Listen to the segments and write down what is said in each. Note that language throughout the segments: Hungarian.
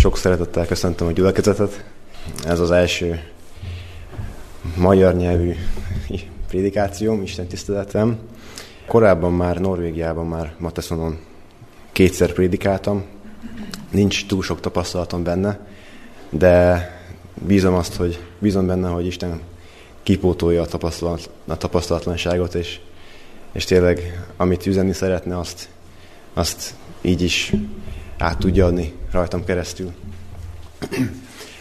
Sok szeretettel köszöntöm a gyülekezetet. Ez az első magyar nyelvű prédikációm, Isten tiszteletem. Korábban már Norvégiában, már Mateszonon kétszer prédikáltam. Nincs túl sok tapasztalatom benne, de bízom azt, hogy bízom benne, hogy Isten kipótolja a, tapasztalat, a tapasztalatlanságot, és, és tényleg amit üzenni szeretne, azt, azt így is át tudja adni rajtam keresztül.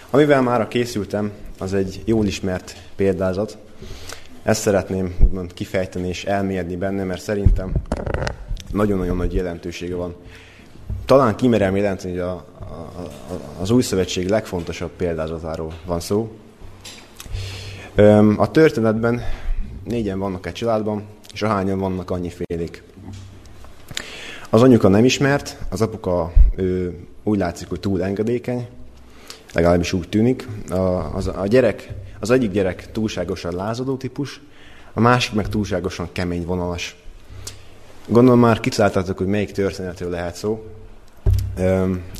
Amivel már készültem, az egy jól ismert példázat. Ezt szeretném úgymond kifejteni és elmélyedni benne, mert szerintem nagyon-nagyon nagy jelentősége van. Talán kimerem jelenteni, hogy a, a, az új szövetség legfontosabb példázatáról van szó. A történetben négyen vannak egy családban, és ahányan vannak annyi félék. Az anyuka nem ismert, az apuka ő úgy látszik, hogy túl engedékeny, legalábbis úgy tűnik. A, az, a gyerek, az egyik gyerek túlságosan lázadó típus, a másik meg túlságosan kemény vonalas. Gondolom már kitaláltátok, hogy melyik történetről lehet szó.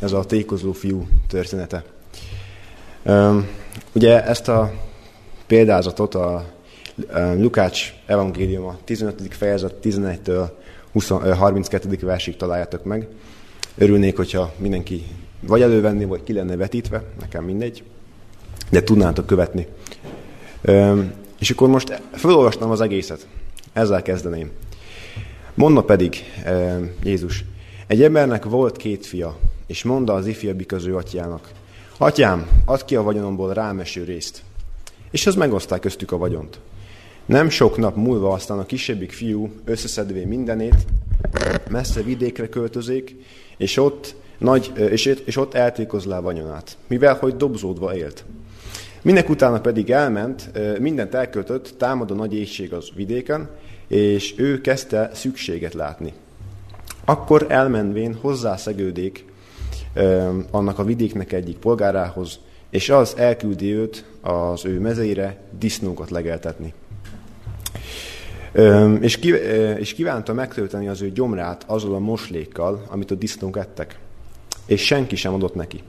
Ez a tékozó fiú története. Ugye ezt a példázatot a Lukács evangélium a 15. fejezet 11-től 20, 32. versig találjátok meg. Örülnék, hogyha mindenki vagy elővenni, vagy ki lenne vetítve, nekem mindegy, de tudnátok követni. És akkor most felolvastam az egészet. Ezzel kezdeném. Mondna pedig Jézus, egy embernek volt két fia, és mondta az ifjabbik az ő atyának, Atyám, add ki a vagyonomból rámeső részt. És az megoszták köztük a vagyont. Nem sok nap múlva aztán a kisebbik fiú összeszedvé mindenét, messze vidékre költözék, és ott, nagy, és, és ott eltékozlá vagyonát, mivel hogy dobzódva élt. Minek utána pedig elment, mindent elköltött, támad a nagy éjség az vidéken, és ő kezdte szükséget látni. Akkor elmenvén hozzászegődék annak a vidéknek egyik polgárához, és az elküldi őt az ő mezeire disznókat legeltetni. És, ki, és kívánta megtölteni az ő gyomrát azzal a moslékkal, amit a disznók ettek. És senki sem adott neki.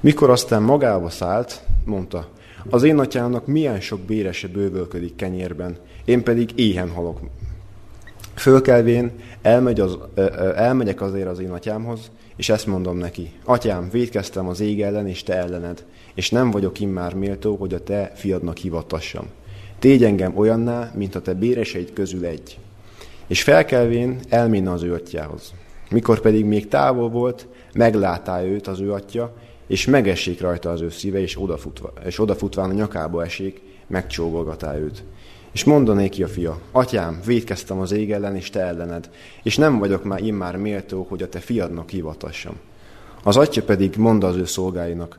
Mikor aztán magába szállt, mondta, az én atyámnak milyen sok bérese bővölködik kenyérben, én pedig éhen halok. Fölkelvén elmegy az, elmegyek azért az én atyámhoz, és ezt mondom neki, atyám, védkeztem az ég ellen és te ellened, és nem vagyok immár méltó, hogy a te fiadnak hivatassam. Tégy engem olyanná, mint a te béreseid közül egy. És felkelvén elménne az ő atyához. Mikor pedig még távol volt, meglátá őt az ő atya, és megessék rajta az ő szíve, és, odafutva, és odafutván a nyakába esik, megcsóvolgatá őt. És mondané ki a fia, atyám, védkeztem az ég ellen és te ellened, és nem vagyok már immár méltó, hogy a te fiadnak hivatassam. Az atya pedig mondta az ő szolgáinak,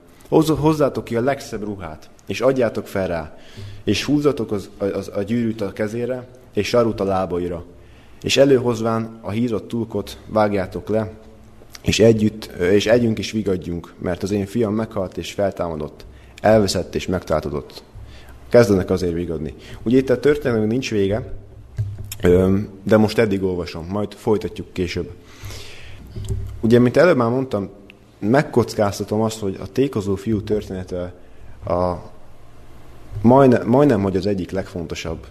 hozzátok ki a legszebb ruhát, és adjátok fel rá, és húzatok az, az, a gyűrűt a kezére, és sarut a lábaira, és előhozván a hízott tulkot vágjátok le, és együtt, és együnk is vigadjunk, mert az én fiam meghalt és feltámadott, elveszett és megtáltodott. Kezdenek azért vigadni. Ugye itt a történelem nincs vége, de most eddig olvasom, majd folytatjuk később. Ugye, mint előbb már mondtam, megkockáztatom azt, hogy a tékozó fiú története a, majdnem, majdnem, hogy az egyik legfontosabb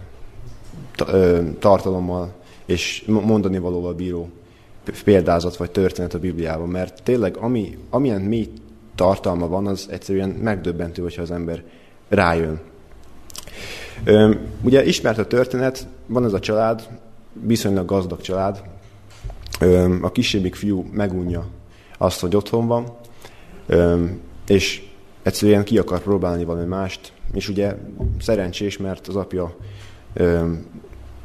tartalommal és mondani valóval bíró példázat vagy történet a Bibliában, mert tényleg ami, amilyen mély tartalma van, az egyszerűen megdöbbentő, hogyha az ember rájön. Ugye ismert a történet, van ez a család, viszonylag gazdag család, a kisebbik fiú megunja azt, hogy otthon van, és egyszerűen ki akar próbálni valami mást, és ugye szerencsés, mert az apja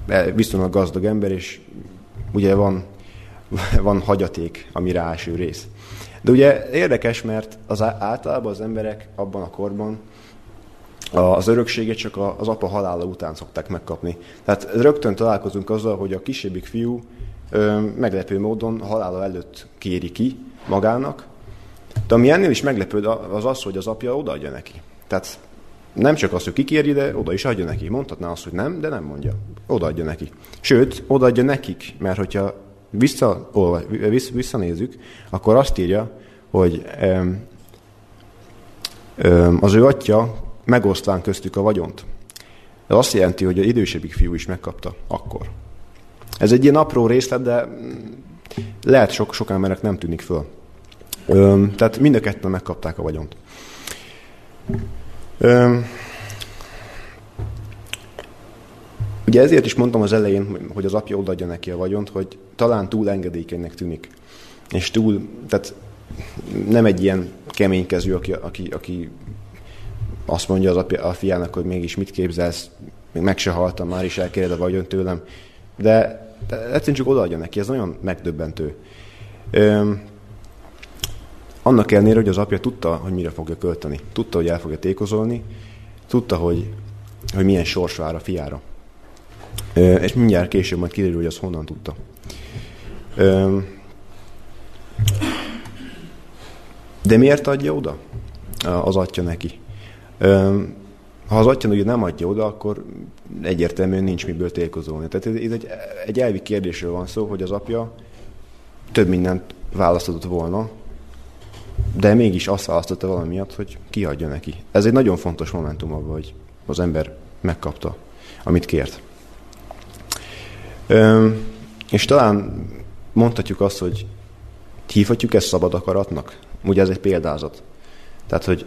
e, viszonylag gazdag ember, és ugye van, van hagyaték, ami ráeső rész. De ugye érdekes, mert az általában az emberek abban a korban az örökséget csak az apa halála után szokták megkapni. Tehát rögtön találkozunk azzal, hogy a kisebbik fiú meglepő módon halála előtt kéri ki magának, de ami ennél is meglepő az az, hogy az apja odaadja neki. Tehát nem csak az, hogy kikéri, de oda is adja neki. Mondhatná azt, hogy nem, de nem mondja. Odaadja neki. Sőt, odaadja nekik, mert hogyha vissza, visszanézzük, akkor azt írja, hogy Az ő atya megosztván köztük a vagyont. Ez azt jelenti, hogy az idősebbik fiú is megkapta akkor. Ez egy ilyen apró részlet, de lehet sok, sok embernek nem tűnik föl. Öm, tehát mind a ketten megkapták a vagyont. Öm, ugye ezért is mondtam az elején, hogy az apja odaadja neki a vagyont, hogy talán túl engedékenynek tűnik. És túl, tehát nem egy ilyen keménykező, aki, aki, aki azt mondja az apja, a fiának, hogy mégis mit képzelsz, még meg se haltam, már is elkéred a vagyon tőlem. De, de egyszerűen csak odaadja neki, ez nagyon megdöbbentő. Öm, annak ellenére, hogy az apja tudta, hogy mire fogja költeni. Tudta, hogy el fogja tékozolni, tudta, hogy, hogy milyen sors vár a fiára. Ö, és mindjárt később majd kiderül, hogy az honnan tudta. Ö, de miért adja oda az atya neki? Ö, ha az atya ugye nem adja oda, akkor egyértelműen nincs miből tékozolni. Tehát ez egy, egy elvi kérdésről van szó, hogy az apja több mindent választott volna, de mégis azt választotta valami miatt, hogy kiadja neki. Ez egy nagyon fontos momentum abban, hogy az ember megkapta, amit kért. Ö, és talán mondhatjuk azt, hogy hívhatjuk ezt szabad akaratnak? Ugye ez egy példázat. Tehát, hogy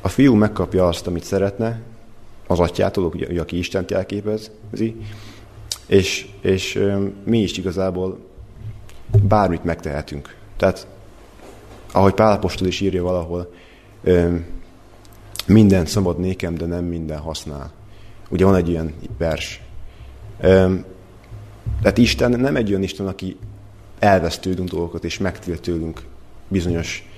a fiú megkapja azt, amit szeretne, az atyától, ugye, aki Istent jelképezi, és, és mi is igazából bármit megtehetünk. Tehát ahogy Pálapostól is írja valahol, minden szabad nékem, de nem minden használ. Ugye van egy ilyen vers. Tehát Isten nem egy olyan Isten, aki elvesz tőlünk dolgokat, és megtilt tőlünk bizonyos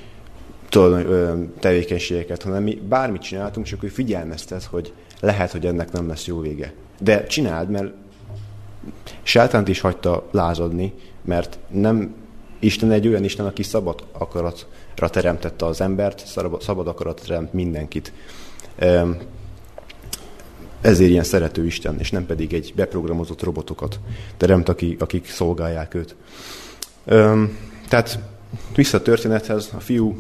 tevékenységeket, hanem mi bármit csináltunk, csak ő figyelmeztet, hogy lehet, hogy ennek nem lesz jó vége. De csináld, mert sátánt is hagyta lázadni, mert nem Isten egy olyan Isten, aki szabad akaratra teremtette az embert, szabad akarat teremt mindenkit. Ezért ilyen szerető Isten, és nem pedig egy beprogramozott robotokat teremt, akik, akik szolgálják őt. Tehát vissza a történethez, a fiú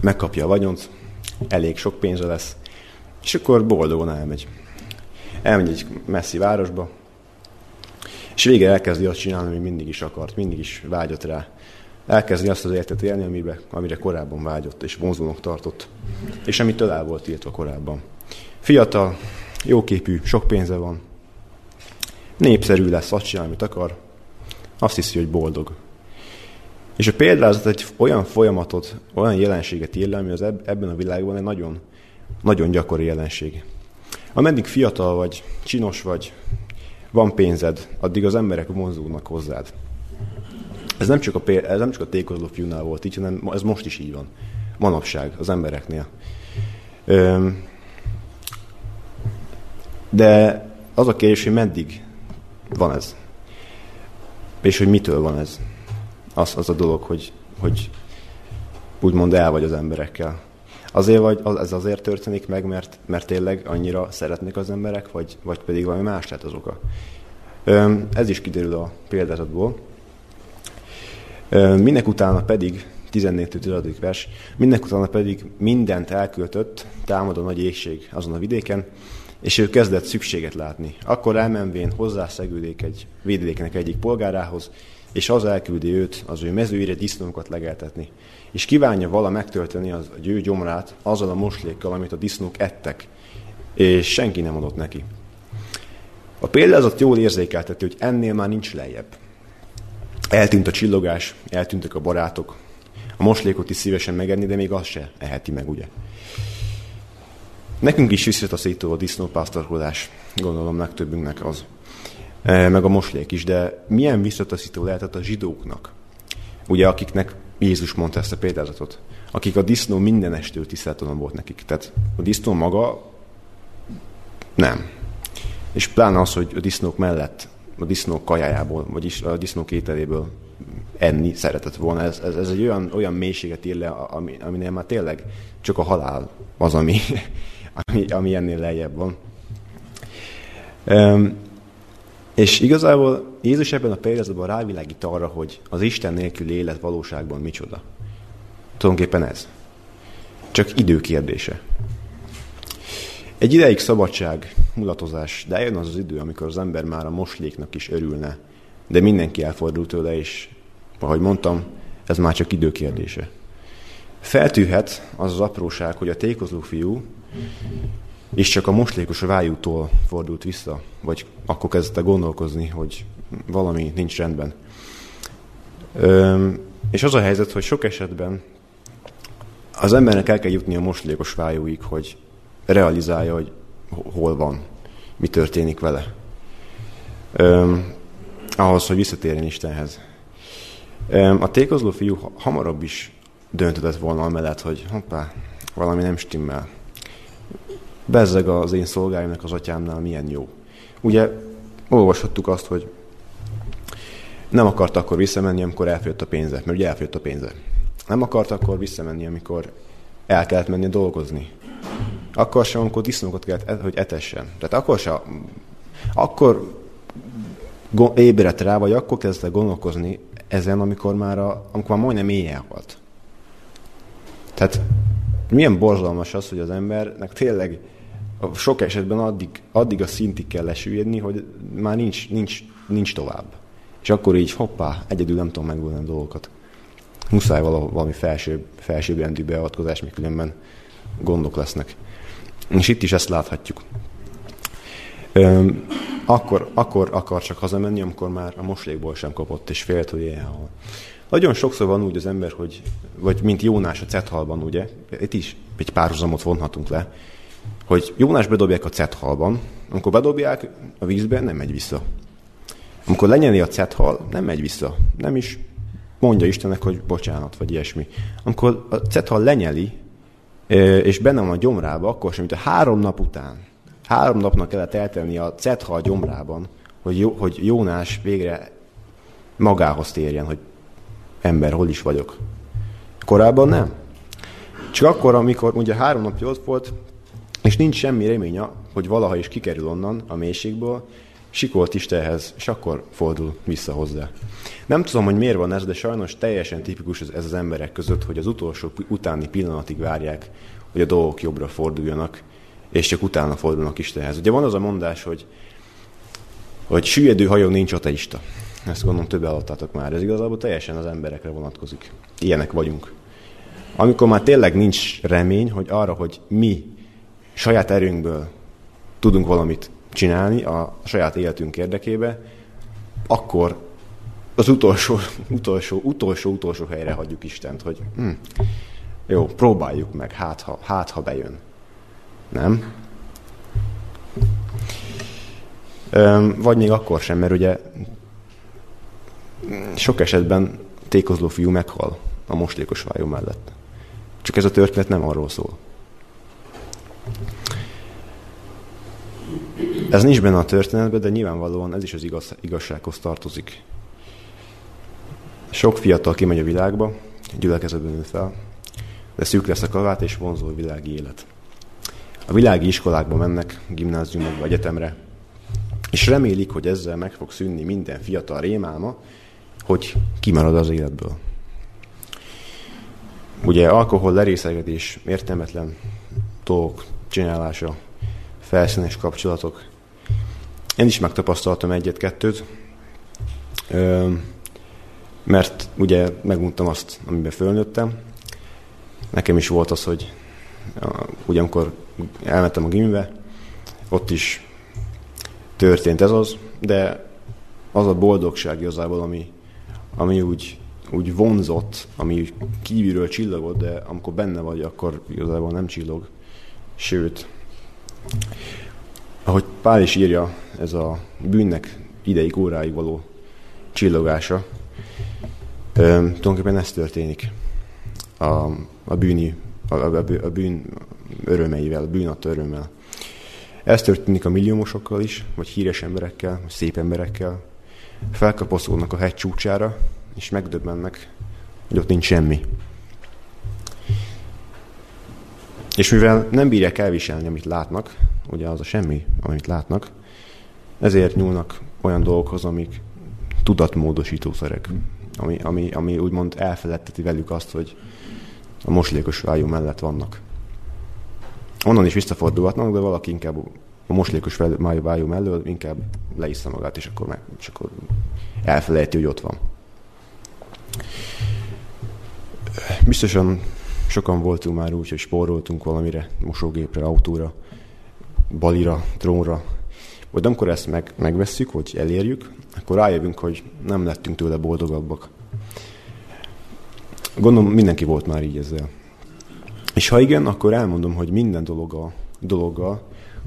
megkapja a vagyont, elég sok pénze lesz, és akkor boldogan elmegy. Elmegy egy messzi városba, és végre elkezdi azt csinálni, ami mindig is akart, mindig is vágyott rá. Elkezdi azt az életet élni, amibe, amire korábban vágyott és vonzónak tartott, és amitől el volt tiltva korábban. Fiatal, jóképű, sok pénze van, népszerű lesz, azt csinál, amit akar, azt hiszi, hogy boldog. És a példázat egy olyan folyamatot, olyan jelenséget ír le, ami az ebben a világban egy nagyon, nagyon gyakori jelenség. Ameddig fiatal vagy, csinos vagy, van pénzed, addig az emberek vonzódnak hozzád. Ez nem csak a, ez nem csak a tékozló fiúnál volt így, hanem ez most is így van. Manapság az embereknél. De az a kérdés, hogy meddig van ez? És hogy mitől van ez? Az, az a dolog, hogy, hogy úgymond el vagy az emberekkel. Azért vagy, az, ez azért történik meg, mert, mert tényleg annyira szeretnek az emberek, vagy, vagy pedig valami más lett az oka. Ez is kiderül a példázatból. Minek utána pedig, 14-10. vers, minek utána pedig mindent elköltött, támad a nagy égség azon a vidéken, és ő kezdett szükséget látni. Akkor elmenvén hozzászegődik egy védéknek egyik polgárához, és az elküldi őt az ő mezőire disznókat legeltetni. És kívánja vala megtölteni az, a győ gyomrát azzal a moslékkal, amit a disznók ettek, és senki nem adott neki. A példázat jól érzékeltető, hogy ennél már nincs lejjebb. Eltűnt a csillogás, eltűntek a barátok. A moslékot is szívesen megenni, de még azt se eheti meg, ugye? Nekünk is visszataszító a disznópásztorkodás, gondolom legtöbbünknek az. E, meg a moslék is, de milyen visszataszító lehetett a zsidóknak? Ugye, akiknek Jézus mondta ezt a példázatot. Akik a disznó mindenestől tiszteltalan volt nekik. Tehát a disznó maga nem. És pláne az, hogy a disznók mellett, a disznók kajájából, vagyis a disznók ételéből enni szeretett volna. Ez, ez, ez egy olyan, olyan mélységet ír le, ami, aminél már tényleg csak a halál az, ami, ami, ami ennél lejjebb van. És igazából Jézus ebben a példázatban rávilágít arra, hogy az Isten nélkül élet valóságban micsoda. Tulajdonképpen ez. csak idő kérdése. Egy ideig szabadság, mulatozás, de eljön az az idő, amikor az ember már a mosléknak is örülne, de mindenki elfordul tőle, és ahogy mondtam, ez már csak idő kérdése. Feltűhet az az apróság, hogy a tékozó fiú és csak a moslékos vájútól fordult vissza, vagy akkor kezdte gondolkozni, hogy valami nincs rendben. Üm, és az a helyzet, hogy sok esetben az embernek el kell jutni a moslékos vájúig, hogy realizálja, hogy hol van, mi történik vele. Üm, ahhoz, hogy visszatérjen Istenhez. Üm, a tékozló fiú hamarabb is döntötett volna amellett, hogy hoppá, valami nem stimmel. Bezzeg az én szolgáimnak az atyámnál milyen jó. Ugye olvashattuk azt, hogy nem akart akkor visszamenni, amikor elfogyott a pénze, mert ugye elfogyott a pénze. Nem akart akkor visszamenni, amikor el kellett menni dolgozni. Akkor sem, amikor disznókat kellett, hogy etessen. Tehát akkor sem, akkor ébredt rá, vagy akkor kezdett gondolkozni ezen, amikor már, a, amikor már majdnem éjjel volt. Tehát milyen borzalmas az, hogy az embernek tényleg sok esetben addig, addig a szintig kell lesüllyedni, hogy már nincs, nincs, nincs tovább. És akkor így hoppá, egyedül nem tudom megoldani a dolgokat. Muszáj valami felsőbb, felsőbb rendű beavatkozás, még különben gondok lesznek. És itt is ezt láthatjuk. Öm, akkor, akkor akar csak hazamenni, amikor már a moslékból sem kapott, és félt, hogy ilyen nagyon sokszor van úgy az ember, hogy, vagy mint Jónás a Cethalban, ugye, itt is egy párhuzamot vonhatunk le, hogy Jónás bedobják a Cethalban, amikor bedobják a vízbe, nem megy vissza. Amikor lenyeli a Cethal, nem megy vissza. Nem is mondja Istennek, hogy bocsánat, vagy ilyesmi. Amikor a Cethal lenyeli, és benne van a gyomrába, akkor sem, mint a három nap után, három napnak kellett eltenni a Cethal gyomrában, hogy, jó, hogy Jónás végre magához térjen, hogy ember, hol is vagyok. Korábban nem. Csak akkor, amikor ugye három napja ott volt, és nincs semmi reménye, hogy valaha is kikerül onnan a mélységből, sikolt Istenhez, és akkor fordul vissza hozzá. Nem tudom, hogy miért van ez, de sajnos teljesen tipikus ez az emberek között, hogy az utolsó utáni pillanatig várják, hogy a dolgok jobbra forduljanak, és csak utána fordulnak Istenhez. Ugye van az a mondás, hogy, hogy süllyedő hajó nincs ateista. Ezt gondolom több hallottátok már. Ez igazából teljesen az emberekre vonatkozik. Ilyenek vagyunk. Amikor már tényleg nincs remény, hogy arra, hogy mi saját erőnkből tudunk valamit csinálni a saját életünk érdekébe, akkor az utolsó, utolsó, utolsó, utolsó helyre hagyjuk Istent, hogy hm, jó, próbáljuk meg, hát ha, hát ha bejön. Nem? Vagy még akkor sem, mert ugye sok esetben tékozló fiú meghal a moslékos vájó mellett. Csak ez a történet nem arról szól. Ez nincs benne a történetben, de nyilvánvalóan ez is az igaz, igazsághoz tartozik. Sok fiatal kimegy a világba, gyülekezetben nő fel, de szűk lesz a kavát és vonzó a világi élet. A világi iskolákba mennek, gimnáziumokba, egyetemre, és remélik, hogy ezzel meg fog szűnni minden fiatal rémálma, hogy kimarad az életből. Ugye alkohol lerészegetés, értelmetlen dolgok csinálása, felszínes kapcsolatok. Én is megtapasztaltam egyet-kettőt, mert ugye meguntam azt, amiben fölnőttem. Nekem is volt az, hogy ugyankor elmentem a gimibe, ott is történt ez az, de az a boldogság igazából, ami, ami úgy, úgy vonzott, ami kívülről csillagott, de amikor benne vagy, akkor igazából nem csillog. Sőt, ahogy Pál is írja, ez a bűnnek ideig, óráig való csillogása, tulajdonképpen ez történik a, a, bűni, a, a, a bűn örömeivel, a bűn örömmel. Ez történik a milliómosokkal is, vagy híres emberekkel, vagy szép emberekkel. Felkapaszolnak a hegy csúcsára, és megdöbbennek, hogy ott nincs semmi. És mivel nem bírják elviselni, amit látnak, ugye az a semmi, amit látnak, ezért nyúlnak olyan dolgokhoz, amik tudatmódosítószerek, ami, ami, ami úgymond elfeledteti velük azt, hogy a moslékos vájú mellett vannak. onnan is visszafordulhatnak, de valaki inkább a moslékos vájú mellől inkább leissza magát, és akkor, meg, és akkor elfelejti, hogy ott van. Biztosan sokan voltunk már úgy, hogy spóroltunk valamire, mosógépre, autóra, balira, trónra. Vagy amikor ezt meg, megvesszük, hogy elérjük, akkor rájövünk, hogy nem lettünk tőle boldogabbak. Gondolom mindenki volt már így ezzel. És ha igen, akkor elmondom, hogy minden dologgal, dologgal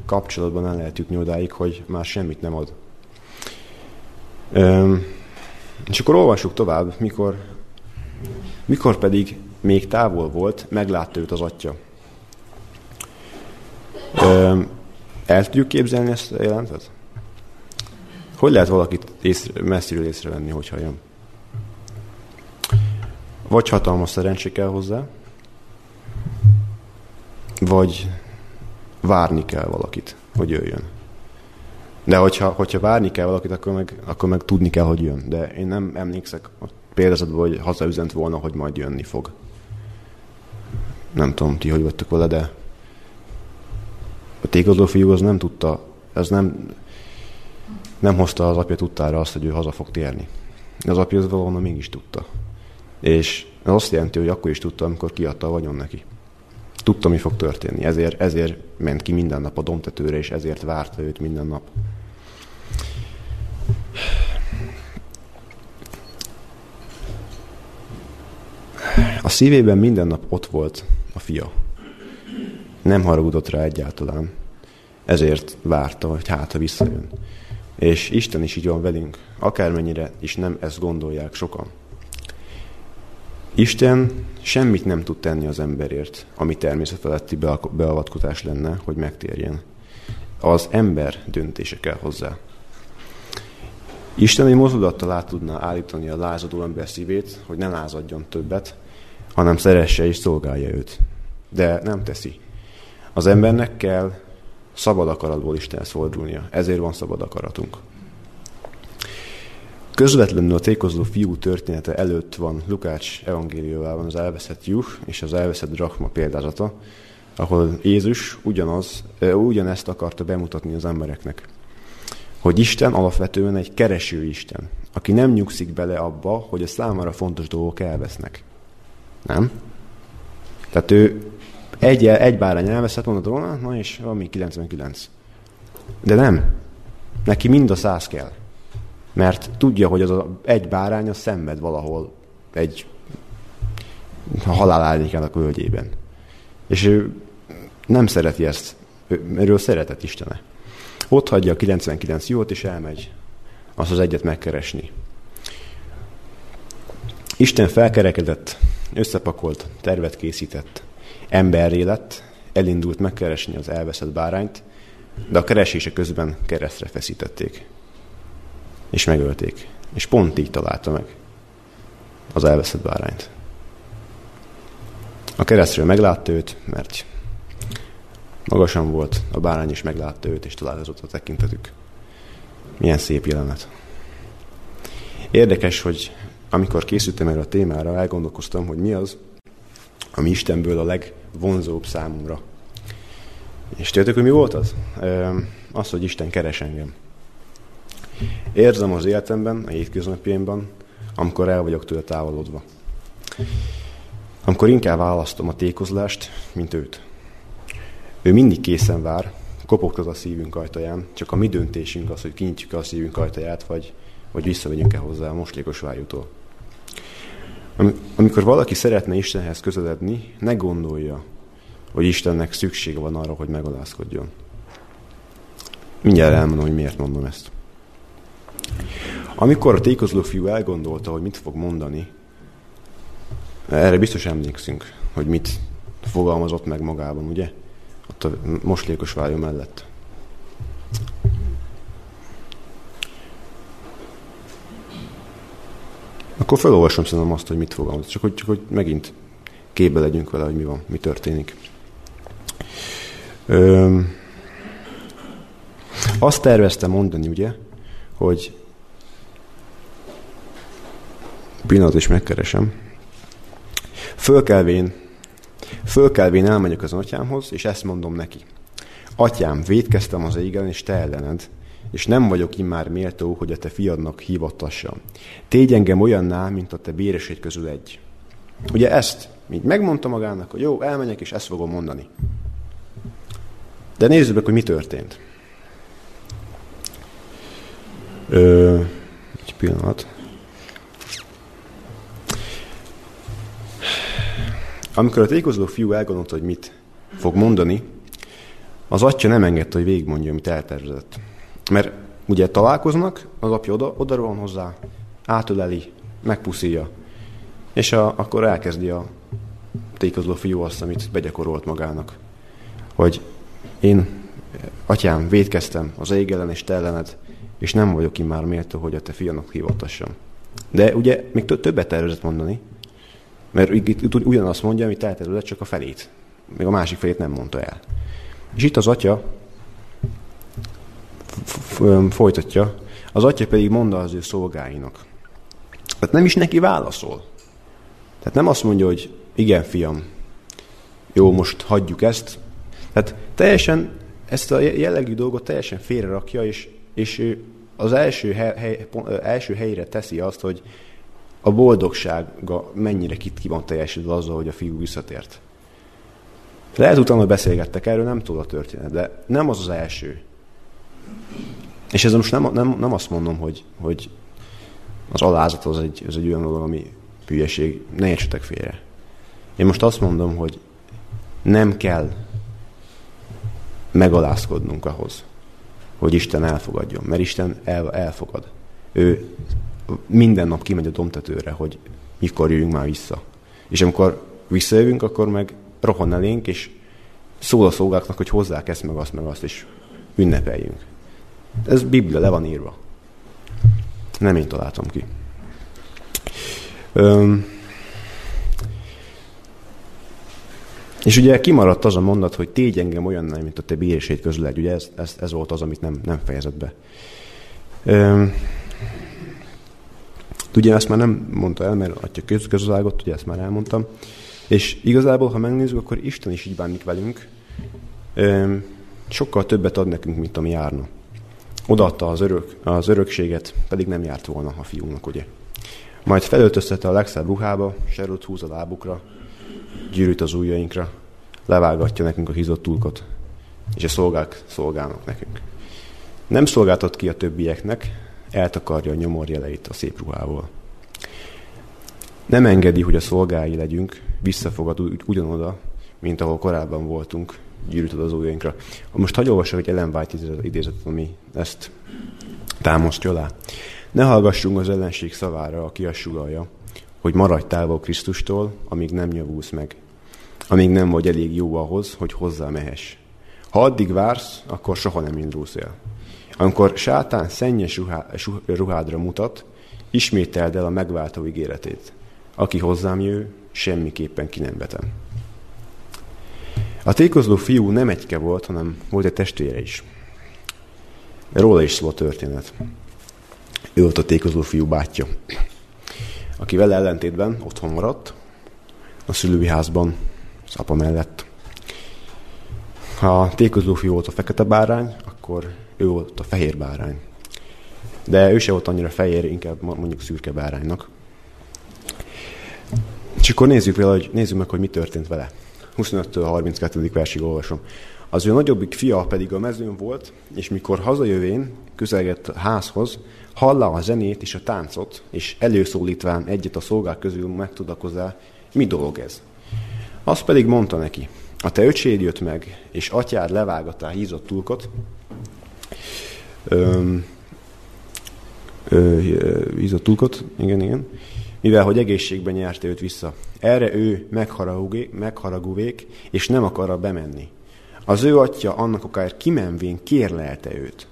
kapcsolatban el lehet jutni odáig, hogy már semmit nem ad. Üm, és akkor olvassuk tovább, mikor, mikor pedig még távol volt, meglátta őt az atya. Üm, el tudjuk képzelni ezt a jelentet? Hogy lehet valakit észre, messziről észrevenni, hogyha jön? Vagy hatalmas szerencsé kell hozzá, vagy várni kell valakit, hogy jöjjön. De hogyha, hogyha várni kell valakit, akkor meg, akkor meg tudni kell, hogy jön. De én nem emlékszek a példázatban, hogy hazaüzent volna, hogy majd jönni fog. Nem tudom, ti hogy vagytok vele, de a tékozó fiú az nem tudta, ez nem, nem hozta az apja tudtára azt, hogy ő haza fog térni. Az apja az valahonnan mégis tudta. És ez azt jelenti, hogy akkor is tudta, amikor kiadta a vagyon neki. Tudta, mi fog történni. Ezért, ezért ment ki minden nap a domtetőre, és ezért várta őt minden nap. A szívében minden nap ott volt a fia. Nem haragudott rá egyáltalán. Ezért várta, hogy hát, ha visszajön. És Isten is így van velünk, akármennyire is nem ezt gondolják sokan. Isten semmit nem tud tenni az emberért, ami természetfeletti beavatkozás lenne, hogy megtérjen. Az ember döntése kell hozzá. Isten egy mozdulattal át tudná állítani a lázadó ember szívét, hogy ne lázadjon többet, hanem szeresse és szolgálja őt. De nem teszi. Az embernek kell szabad akaratból Istenhez fordulnia. Ezért van szabad akaratunk. Közvetlenül a tékozó fiú története előtt van Lukács evangéliumában az elveszett juh és az elveszett drachma példázata, ahol Jézus ugyanaz, ugyanezt akarta bemutatni az embereknek. Hogy Isten alapvetően egy kereső Isten, aki nem nyugszik bele abba, hogy a számára fontos dolgok elvesznek. Nem? Tehát ő egy, egy bárány elveszett, mondod volna, na és van még 99. De nem. Neki mind a száz kell. Mert tudja, hogy az a egy bárány a szenved valahol egy halál árnyékának völgyében. És ő nem szereti ezt. Ő, erről szeretett Istene. Ott hagyja a 99 jót, és elmegy azt az egyet megkeresni. Isten felkerekedett, összepakolt, tervet készített, emberré lett, elindult megkeresni az elveszett bárányt, de a keresése közben keresztre feszítették és megölték. És pont így találta meg az elveszett bárányt. A keresztről meglátta őt, mert magasan volt, a bárány is meglátta őt, és találkozott a tekintetük. Milyen szép jelenet. Érdekes, hogy amikor készültem erre a témára, elgondolkoztam, hogy mi az, ami Istenből a legvonzóbb számomra. És tudjátok, hogy mi volt az? Az, hogy Isten keres engem. Érzem az életemben, a hétköznapjaimban, amikor el vagyok tőle távolodva. Amikor inkább választom a tékozlást, mint őt. Ő mindig készen vár, kopogtat a szívünk ajtaján, csak a mi döntésünk az, hogy kinyitjuk a szívünk ajtaját, vagy, vagy visszavegyünk-e hozzá a moslékos vájútól. Amikor valaki szeretne Istenhez közeledni, ne gondolja, hogy Istennek szüksége van arra, hogy megalázkodjon. Mindjárt elmondom, hogy miért mondom ezt. Amikor a tékozló fiú elgondolta, hogy mit fog mondani, erre biztos emlékszünk, hogy mit fogalmazott meg magában, ugye? Ott a moslékos vályó mellett. Akkor felolvasom szerintem azt, hogy mit fogalmaz, csak hogy, csak hogy megint képbe legyünk vele, hogy mi van, mi történik. Ö, azt tervezte mondani, ugye, hogy pillanat is megkeresem. Fölkelvén, Fölkelvén elmegyek az atyámhoz, és ezt mondom neki. Atyám, védkeztem az égen, és te ellened, és nem vagyok immár méltó, hogy a te fiadnak hívattassam. Tégy engem olyanná, mint a te béreség közül egy. Ugye ezt így megmondta magának, hogy jó, elmegyek, és ezt fogom mondani. De nézzük meg, hogy mi történt. Ö, egy pillanat. Amikor a tékozló fiú elgondolta, hogy mit fog mondani, az atya nem engedte, hogy végigmondja, amit eltervezett. Mert ugye találkoznak, az apja oda, oda rohan hozzá, átöleli, megpuszíja, és a, akkor elkezdi a tékozló fiú azt, amit begyakorolt magának. Hogy én, atyám, védkeztem az ég ellen és te ellened, és nem vagyok én már méltó, hogy a te fianak hívottassam. De ugye még többet tervezett mondani, mert itt ugyanazt mondja, amit eltervezett, csak a felét. Még a másik felét nem mondta el. És itt az atya folytatja, az atya pedig mondta az ő szolgáinak. Tehát nem is neki válaszol. Tehát nem azt mondja, hogy igen, fiam, jó, most hagyjuk ezt. Tehát teljesen ezt a jellegű dolgot teljesen félrerakja, és, és az első, hely, első helyre teszi azt, hogy a boldogsága mennyire ki, ki van teljesítve azzal, hogy a fiú visszatért. Lehet utána beszélgettek erről, nem tudod a történet, de nem az az első. És ez most nem, nem, nem azt mondom, hogy, hogy az alázat az egy, az egy olyan dolog, ami hülyeség, ne értsetek félre. Én most azt mondom, hogy nem kell megalázkodnunk ahhoz, hogy Isten elfogadjon, mert Isten el, elfogad. Ő minden nap kimegy a domtetőre, hogy mikor jöjjünk már vissza. És amikor visszajövünk, akkor meg rohan elénk, és szól a szolgáknak, hogy hozzák ezt, meg azt, meg azt, és ünnepeljünk. Ez Biblia, le van írva. Nem én találtam ki. Öm, és ugye kimaradt az a mondat, hogy tégy engem olyan nem, mint a te bírését közül Ugye ez, ez, ez, volt az, amit nem, nem fejezett be. Öm, ugye ezt már nem mondta el, mert atya köz, közözágot, ugye ezt már elmondtam. És igazából, ha megnézzük, akkor Isten is így bánik velünk. Öm, sokkal többet ad nekünk, mint ami járna. Odaadta az, örök, az örökséget, pedig nem járt volna a fiúnak, ugye. Majd felöltöztette a legszebb ruhába, serút húz a lábukra, gyűrűt az ujjainkra, levágatja nekünk a hízott tulkot, és a szolgák szolgálnak nekünk. Nem szolgáltat ki a többieknek, eltakarja a nyomorjeleit a szép ruhával. Nem engedi, hogy a szolgái legyünk, visszafogad ugyanoda, mint ahol korábban voltunk, gyűrűt az ujjainkra. Most hagyj olvasok egy Ellen White idézetet, ami ezt támasztja alá. Ne hallgassunk az ellenség szavára, aki azt sugalja, hogy maradj távol Krisztustól, amíg nem nyavulsz meg, amíg nem vagy elég jó ahhoz, hogy hozzá mehess. Ha addig vársz, akkor soha nem indulsz el. Amikor sátán szennyes ruhá, ruhádra mutat, ismételd el a megváltó ígéretét. Aki hozzám jő, semmiképpen ki nem vetem. A tékozló fiú nem egyke volt, hanem volt egy testvére is. Róla is szól a történet. Ő volt a tékozló fiú bátyja, aki vele ellentétben otthon maradt, a szülői házban, az apa mellett. Ha a tékozló fiú volt a fekete bárány, akkor ő volt a fehér bárány. De ő se volt annyira fehér, inkább mondjuk szürke báránynak. És akkor nézzük, vele, hogy, nézzük meg, hogy mi történt vele. 25-től 32. versig olvasom. Az ő nagyobbik fia pedig a mezőn volt, és mikor hazajövén közelgett a házhoz, hallá a zenét és a táncot, és előszólítván egyet a szolgák közül megtudakozá, mi dolog ez. Azt pedig mondta neki, a te öcséd jött meg, és atyád levágatá hízott tulkot, öm, ö, hízott tulkot, igen, igen, mivel hogy egészségben nyerte őt vissza. Erre ő megharagúvék, és nem akar bemenni. Az ő atya annak akár kimenvén kérlelte őt.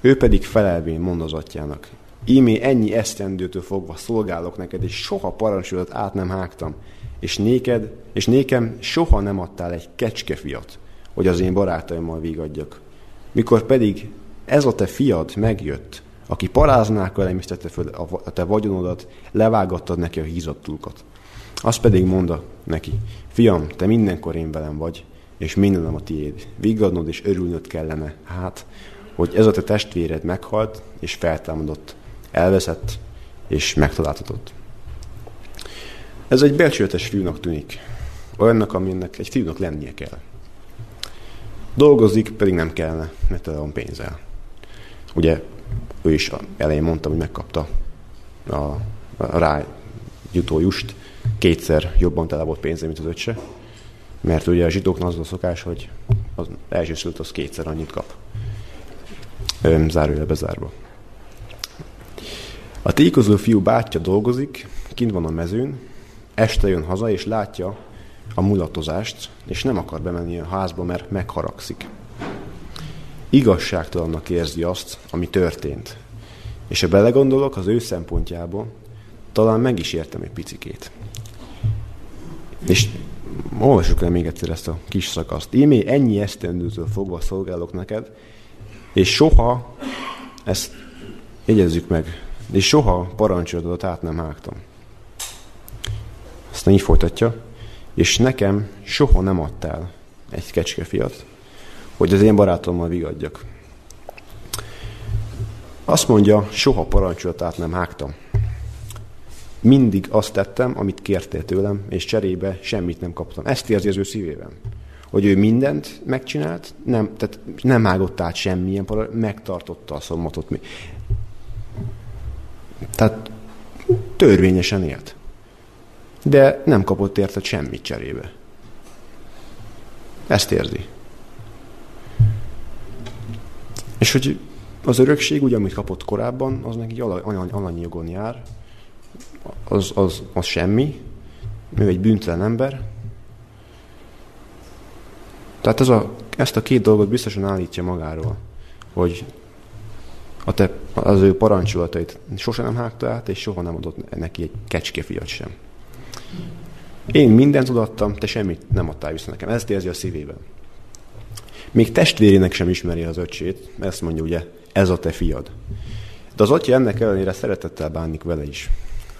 Ő pedig felelvén mond az atyának. Ímé ennyi esztendőtől fogva szolgálok neked, és soha parancsolat át nem hágtam. És néked, és nékem soha nem adtál egy kecskefiat, hogy az én barátaimmal vigadjak. Mikor pedig ez a te fiad megjött, aki paráznákkal emésztette föl a te vagyonodat, levágattad neki a hízott tulkat. Az pedig mondta neki, fiam, te mindenkor én velem vagy, és mindenem a tiéd. Viggadnod és örülnöd kellene, hát, hogy ez a te testvéred meghalt, és feltámadott, elveszett, és megtaláltatott. Ez egy becsületes fiúnak tűnik, olyannak, aminek egy fiúnak lennie kell. Dolgozik, pedig nem kellene, mert tele van pénzzel. Ugye ő is elején mondta, hogy megkapta a, a rá jutó just, kétszer jobban tele volt pénze, mint az öccse, mert ugye a zsidóknak az a szokás, hogy az első szült az kétszer annyit kap. Zárójelbe bezárva. A tékozó fiú bátyja dolgozik, kint van a mezőn, este jön haza, és látja a mulatozást, és nem akar bemenni a házba, mert megharagszik. Igazságtalannak érzi azt, ami történt. És ha belegondolok az ő szempontjából, talán meg is értem egy picikét. És olvassuk le még egyszer ezt a kis szakaszt. Ímé ennyi esztendőtől fogva szolgálok neked, és soha, ezt jegyezzük meg, és soha parancsolatot át nem hágtam. Aztán így folytatja, és nekem soha nem adtál egy kecskefiat, hogy az én barátommal vigadjak. Azt mondja, soha parancsolatát nem hágtam. Mindig azt tettem, amit kértél tőlem, és cserébe semmit nem kaptam. Ezt érzi az ő szívében. Hogy ő mindent megcsinált, nem, tehát nem hágott át semmilyen parancsolat, megtartotta a szombatot. Tehát törvényesen élt. De nem kapott érte semmit cserébe. Ezt érzi. És hogy az örökség, ugye, amit kapott korábban, az neki alanyi jogon jár, az, az, az semmi, ő egy bűntelen ember. Tehát ez a, ezt a két dolgot biztosan állítja magáról, hogy a te, az ő parancsolatait sosem nem hágta át, és soha nem adott neki egy kecskefiat sem. Én mindent odaadtam, te semmit nem adtál vissza nekem. Ezt érzi a szívében. Még testvérének sem ismeri az öcsét, ezt mondja ugye, ez a te fiad. De az atya ennek ellenére szeretettel bánik vele is.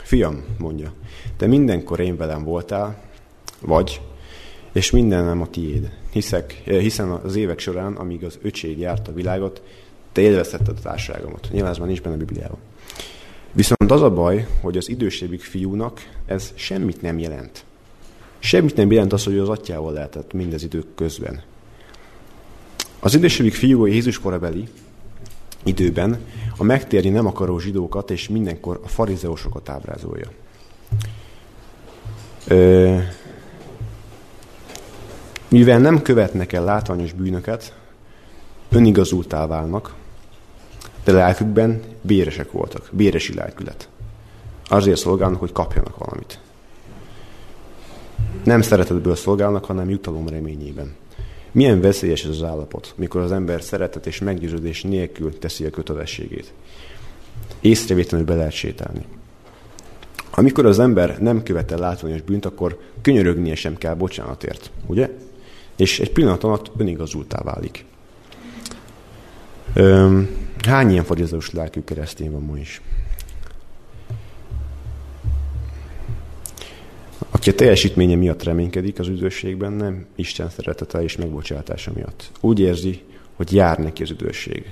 Fiam, mondja, te mindenkor én velem voltál, vagy, és minden nem a tiéd. Hiszek, hiszen az évek során, amíg az öcséd járt a világot, te élvezhetted a társaságomat. Nyilván ez már nincs benne a Bibliában. Viszont az a baj, hogy az idősebbik fiúnak ez semmit nem jelent. Semmit nem jelent az, hogy az atyával lehetett mindez idők közben. Az idősebbik fiú Jézus korabeli időben a megtérni nem akaró zsidókat és mindenkor a farizeusokat ábrázolja. Ö, mivel nem követnek el látványos bűnöket, önigazultá válnak, de lelkükben béresek voltak, béresi lelkület. Azért szolgálnak, hogy kapjanak valamit. Nem szeretetből szolgálnak, hanem jutalom reményében. Milyen veszélyes ez az állapot, mikor az ember szeretet és meggyőződés nélkül teszi a kötelességét. Észrevétlenül be lehet sétálni. Amikor az ember nem követel látványos bűnt, akkor könyörögnie sem kell bocsánatért, ugye? És egy pillanat alatt önigazultá válik. Öm, hány ilyen farizeus lelkű keresztény van ma is? Aki a teljesítménye miatt reménykedik az üdvösségben, nem Isten szeretete és megbocsátása miatt. Úgy érzi, hogy jár neki az üdvösség.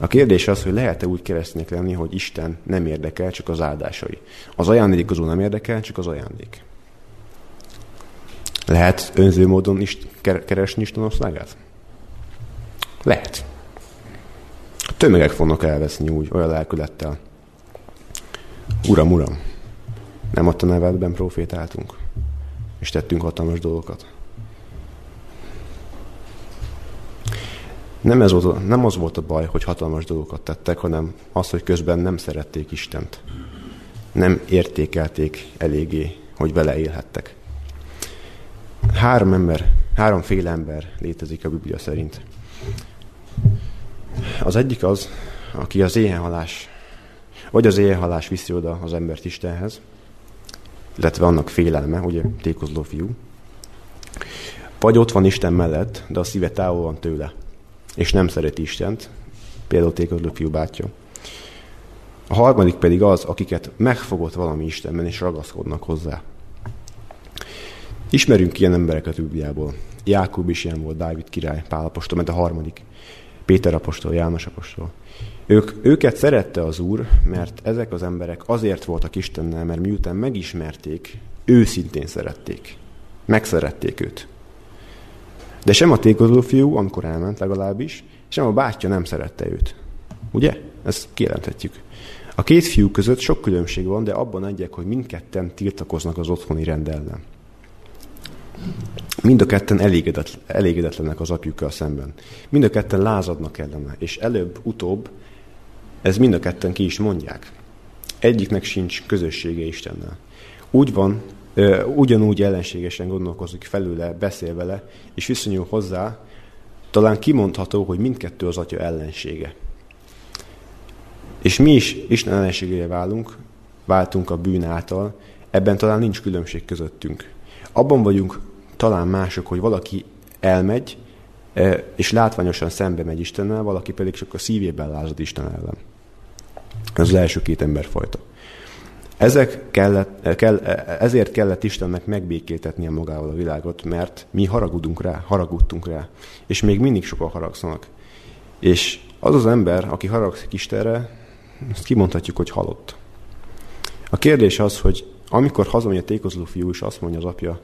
A kérdés az, hogy lehet-e úgy keresztények lenni, hogy Isten nem érdekel, csak az áldásai. Az ajándék azon nem érdekel, csak az ajándék. Lehet önző módon is keresni Isten országát? Lehet. A tömegek fognak elveszni úgy, olyan lelkülettel. Uram, uram, nem a te nevedben profétáltunk, és tettünk hatalmas dolgokat. Nem, ez volt, nem az volt a baj, hogy hatalmas dolgokat tettek, hanem az, hogy közben nem szerették Istent. Nem értékelték eléggé, hogy vele élhettek. Három ember, háromféle ember létezik a Biblia szerint. Az egyik az, aki az éhenhalás, vagy az éhenhalás viszi oda az embert Istenhez, illetve annak félelme, ugye tékozló fiú. Vagy ott van Isten mellett, de a szíve távol van tőle, és nem szereti Istent, például tékozló fiú bátyja. A harmadik pedig az, akiket megfogott valami Istenben, és ragaszkodnak hozzá. Ismerünk ilyen embereket Bibliából. Jákob is ilyen volt, Dávid király, Pál apostol, mert a harmadik. Péter apostol, János apostol. Ők, őket szerette az Úr, mert ezek az emberek azért voltak Istennel, mert miután megismerték, őszintén szerették. Megszerették őt. De sem a tékozó fiú, amikor elment legalábbis, sem a bátyja nem szerette őt. Ugye? Ezt kijelenthetjük. A két fiú között sok különbség van, de abban egyek, hogy mindketten tiltakoznak az otthoni rend ellen. Mind a ketten elégedetlenek az apjukkal szemben. Mind a ketten lázadnak ellene, és előbb-utóbb ez mind a ketten ki is mondják. Egyiknek sincs közössége Istennel. Úgy van, ugyanúgy ellenségesen gondolkozik felőle, beszél vele, és viszonyul hozzá, talán kimondható, hogy mindkettő az atya ellensége. És mi is Isten ellenségére válunk, váltunk a bűn által, ebben talán nincs különbség közöttünk. Abban vagyunk talán mások, hogy valaki elmegy, és látványosan szembe megy Istennel, valaki pedig csak a szívében lázad Isten ellen. Ez az első két emberfajta. Ezek kellett, kell, ezért kellett Istennek megbékéltetnie magával a világot, mert mi haragudunk rá, haragudtunk rá, és még mindig sokan haragszanak. És az az ember, aki haragszik Istenre, azt kimondhatjuk, hogy halott. A kérdés az, hogy amikor hazamegy a tékozló fiú, és azt mondja az apja,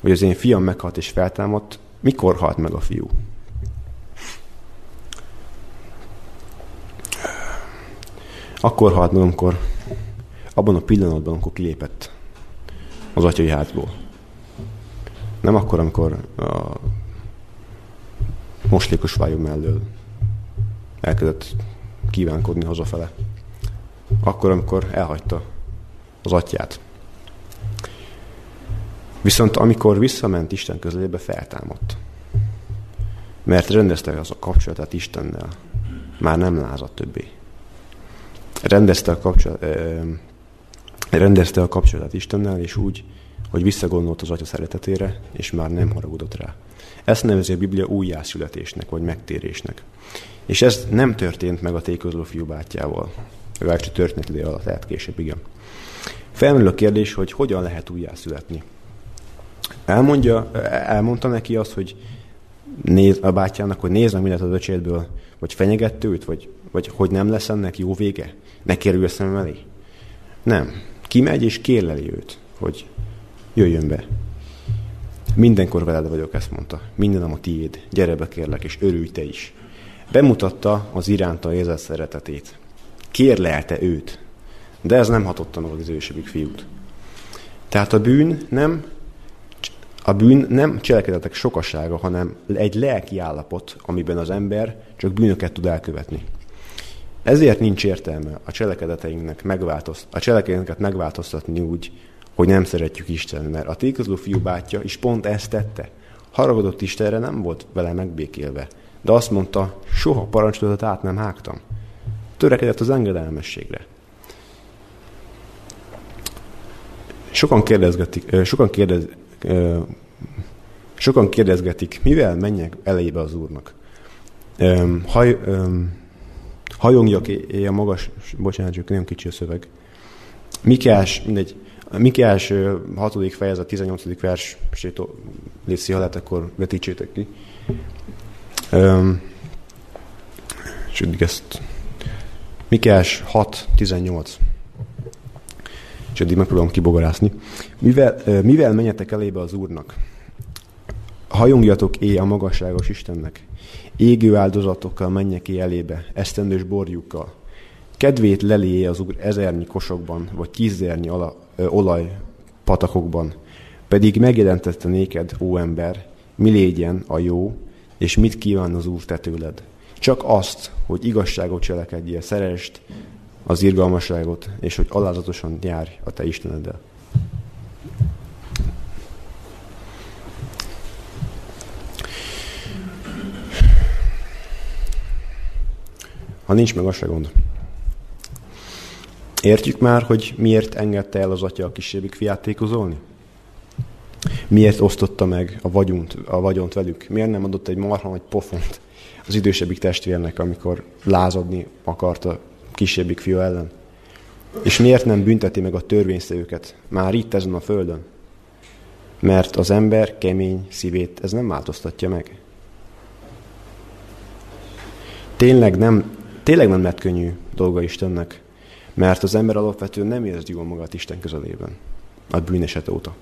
hogy az én fiam meghalt és feltámadt, mikor halt meg a fiú? Akkor halt meg, amikor abban a pillanatban, amikor kilépett az atyai házból. Nem akkor, amikor a moslékos vájú mellől elkezdett kívánkodni hazafele. Akkor, amikor elhagyta az atyát. Viszont amikor visszament Isten közelébe, feltámadt. Mert rendezte az a kapcsolatát Istennel. Már nem lázadt többé. Rendezte a, kapcsolat, rendezte a kapcsolatát Istennel, és úgy, hogy visszagondolt az Atya szeretetére, és már nem haragudott rá. Ezt nevezi a Biblia újjászületésnek, vagy megtérésnek. És ez nem történt meg a tékozló fiú bátyjával. Legalábbis történet ide alatt lehet később, igen. Felmerül a kérdés, hogy hogyan lehet újjászületni. Elmondja, elmondta neki azt, hogy néz, a bátyjának, hogy nézd meg mindent az öcsédből, vagy fenyegett őt, vagy, vagy hogy nem lesz ennek jó vége? Ne kerülj a szemem elé? Nem. Kimegy és kérleli őt, hogy jöjjön be. Mindenkor veled vagyok, ezt mondta. Mindenem a tiéd. Gyere be kérlek, és örülj te is. Bemutatta az iránta érzett szeretetét. Kérlelte őt. De ez nem hatotta meg az ősebbik fiút. Tehát a bűn nem a bűn nem cselekedetek sokasága, hanem egy lelki állapot, amiben az ember csak bűnöket tud elkövetni. Ezért nincs értelme a cselekedeteinknek megváltozt, a cselekedeteket megváltoztatni úgy, hogy nem szeretjük Isten, mert a tékozló fiú bátyja is pont ezt tette. Haragodott Istenre, nem volt vele megbékélve, de azt mondta, soha parancsolatot át nem hágtam. Törekedett az engedelmességre. Sokan kérdezgetik, sokan kérdez, sokan kérdezgetik, mivel menjek elejébe az Úrnak. Haj, hajongjak é a magas, bocsánat, csak nem kicsi a szöveg. Mikás, mindegy, Mikás 6. fejezet, 18. vers, légy ha lehet, akkor vetítsétek ki. Um, és ezt Mikás 6, 18 és eddig megpróbálom kibogarászni. Mivel, mivel menjetek elébe az Úrnak? Hajongjatok éj a magasságos Istennek. Égő áldozatokkal menjek ki elébe, esztendős borjukkal. Kedvét leléje az Úr ezernyi kosokban, vagy tízernyi ala, ö, olaj patakokban. Pedig megjelentette néked, ó ember, mi légyen a jó, és mit kíván az Úr te tőled. Csak azt, hogy igazságot cselekedjél, szerest, az irgalmasságot, és hogy alázatosan járj a te Isteneddel. Ha nincs meg, az se gond. Értjük már, hogy miért engedte el az atya a kisebbik fiát tékozolni? Miért osztotta meg a vagyont, a vagyont velük? Miért nem adott egy marha egy pofont az idősebbik testvérnek, amikor lázadni akarta kisebbik fiú ellen? És miért nem bünteti meg a törvényszevőket már itt ezen a földön? mert az ember kemény szívét ez nem változtatja meg. Tényleg nem, tényleg nem lett könnyű dolga Istennek, mert az ember alapvetően nem érzi jól magát Isten közelében, a bűneset óta.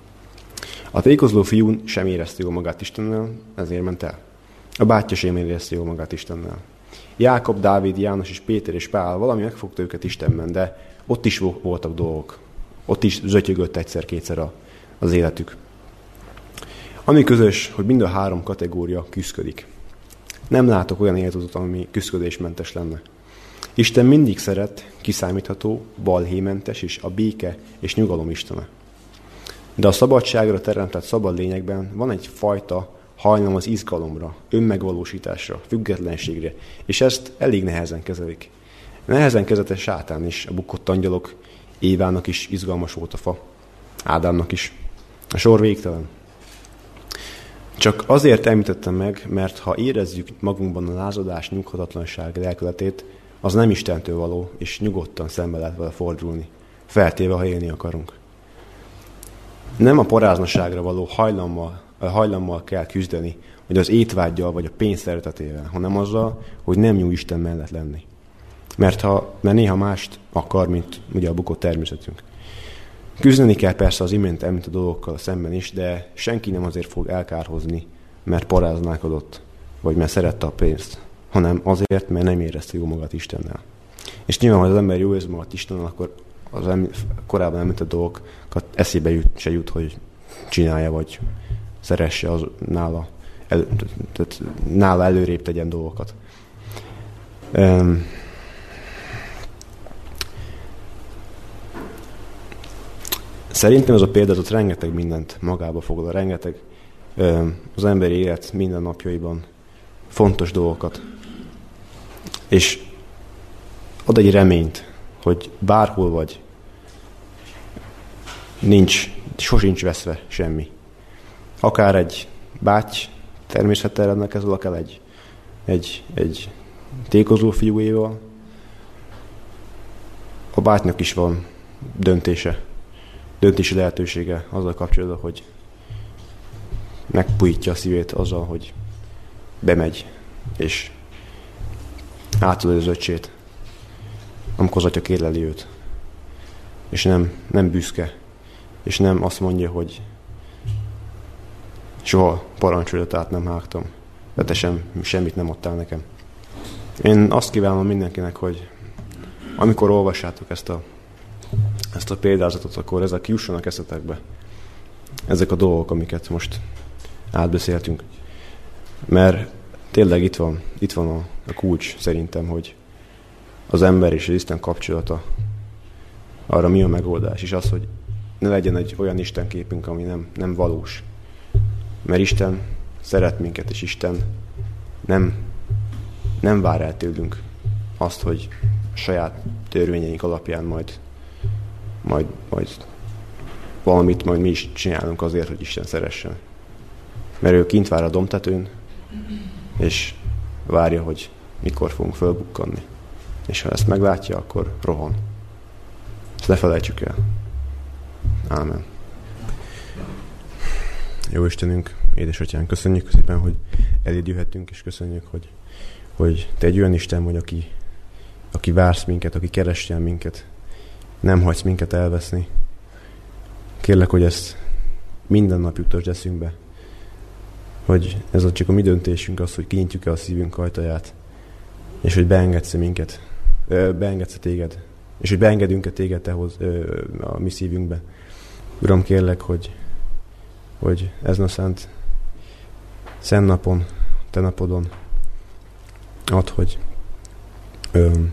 A tékozló fiú sem érezte jól magát Istennel, ezért ment el. A bátyja sem érezte jól magát Istennel. Jákob, Dávid, János és Péter és Pál valami megfogta őket Istenben, de ott is voltak dolgok. Ott is zötyögött egyszer-kétszer az életük. Ami közös, hogy mind a három kategória küzdik. Nem látok olyan életutat, ami küzdködésmentes lenne. Isten mindig szeret, kiszámítható, balhémentes és a béke és nyugalom istene. De a szabadságra teremtett szabad lényekben van egy fajta hajlam az izgalomra, önmegvalósításra, függetlenségre, és ezt elég nehezen kezelik. Nehezen kezete sátán is, a bukott angyalok, Évának is izgalmas volt a fa, Ádámnak is. A sor végtelen. Csak azért említettem meg, mert ha érezzük magunkban a lázadás, nyughatatlanság lelkületét, az nem Istentől való, és nyugodtan szembe lehet vele fordulni, feltéve, ha élni akarunk. Nem a paráznaságra való hajlammal, hajlammal kell küzdeni, hogy az étvágyjal vagy a pénz szeretetével, hanem azzal, hogy nem jó Isten mellett lenni. Mert, ha, mert néha mást akar, mint ugye a bukott természetünk. Küzdeni kell persze az imént említett dolgokkal szemben is, de senki nem azért fog elkárhozni, mert paráználkodott, vagy mert szerette a pénzt, hanem azért, mert nem érezte jó magát Istennel. És nyilván, ha az ember jó érzi magát Istennel, akkor az em- korábban említett dolgokat eszébe jut, se jut, hogy csinálja, vagy szeresse az nála, el, tehát nála előrébb tegyen dolgokat. Um, Szerintem ez a példázatot rengeteg mindent magába foglal, rengeteg az emberi élet minden napjaiban fontos dolgokat. És ad egy reményt, hogy bárhol vagy, nincs, sosincs veszve semmi. Akár egy báty természettel rendelkező, akár egy, egy, egy tékozó fiúéval, a bátynak is van döntése döntési lehetősége azzal kapcsolatban, hogy megpújítja a szívét azzal, hogy bemegy, és átadja az öcsét, amikor az atya kérleli őt. És nem, nem büszke, és nem azt mondja, hogy soha parancsolat át nem hágtam, de sem, semmit nem adtál nekem. Én azt kívánom mindenkinek, hogy amikor olvassátok ezt a ezt a példázatot, akkor ezek jussanak eszetekbe. Ezek a dolgok, amiket most átbeszéltünk. Mert tényleg itt van, itt van a, a kulcs szerintem, hogy az ember és az Isten kapcsolata arra mi a megoldás, és az, hogy ne legyen egy olyan Isten képünk, ami nem, nem valós. Mert Isten szeret minket, és Isten nem, nem vár el tőlünk azt, hogy saját törvényeink alapján majd majd, majd valamit majd mi is csinálunk azért, hogy Isten szeressen. Mert ő kint vár a domtetőn, és várja, hogy mikor fogunk fölbukkanni. És ha ezt meglátja, akkor rohan. Ezt ne felejtsük el. Ámen. Jó Istenünk, édesatyán, köszönjük szépen, hogy eléd jöhetünk, és köszönjük, hogy, hogy te egy olyan Isten vagy, aki, aki vársz minket, aki keresjen minket, nem hagysz minket elveszni. Kérlek, hogy ezt minden nap jutasd eszünkbe, hogy ez a csak a mi döntésünk az, hogy kinyitjuk-e a szívünk ajtaját, és hogy beengedsz minket, beengedsz téged, és hogy beengedünk-e téged tehoz, a mi szívünkbe. Uram, kérlek, hogy, hogy ezen a szent, szent napon, te napodon ad, hogy öm,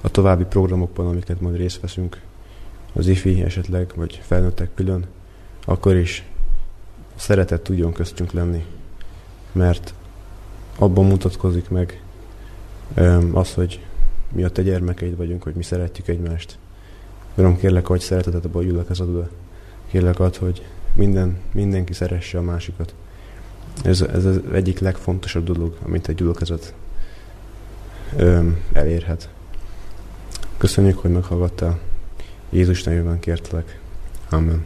a további programokban, amiket majd részt veszünk, az ifi esetleg, vagy felnőttek külön, akkor is szeretet tudjon köztünk lenni. Mert abban mutatkozik meg az, hogy mi a te gyermekeid vagyunk, hogy mi szeretjük egymást. Uram, kérlek, hogy szeretetet abban gyülekezetbe. Kérlek ad, hogy minden, mindenki szeresse a másikat. Ez, ez az egyik legfontosabb dolog, amit egy gyülekezet elérhet. Köszönjük, hogy meghallgattál. Jézus nevében kértelek. Amen.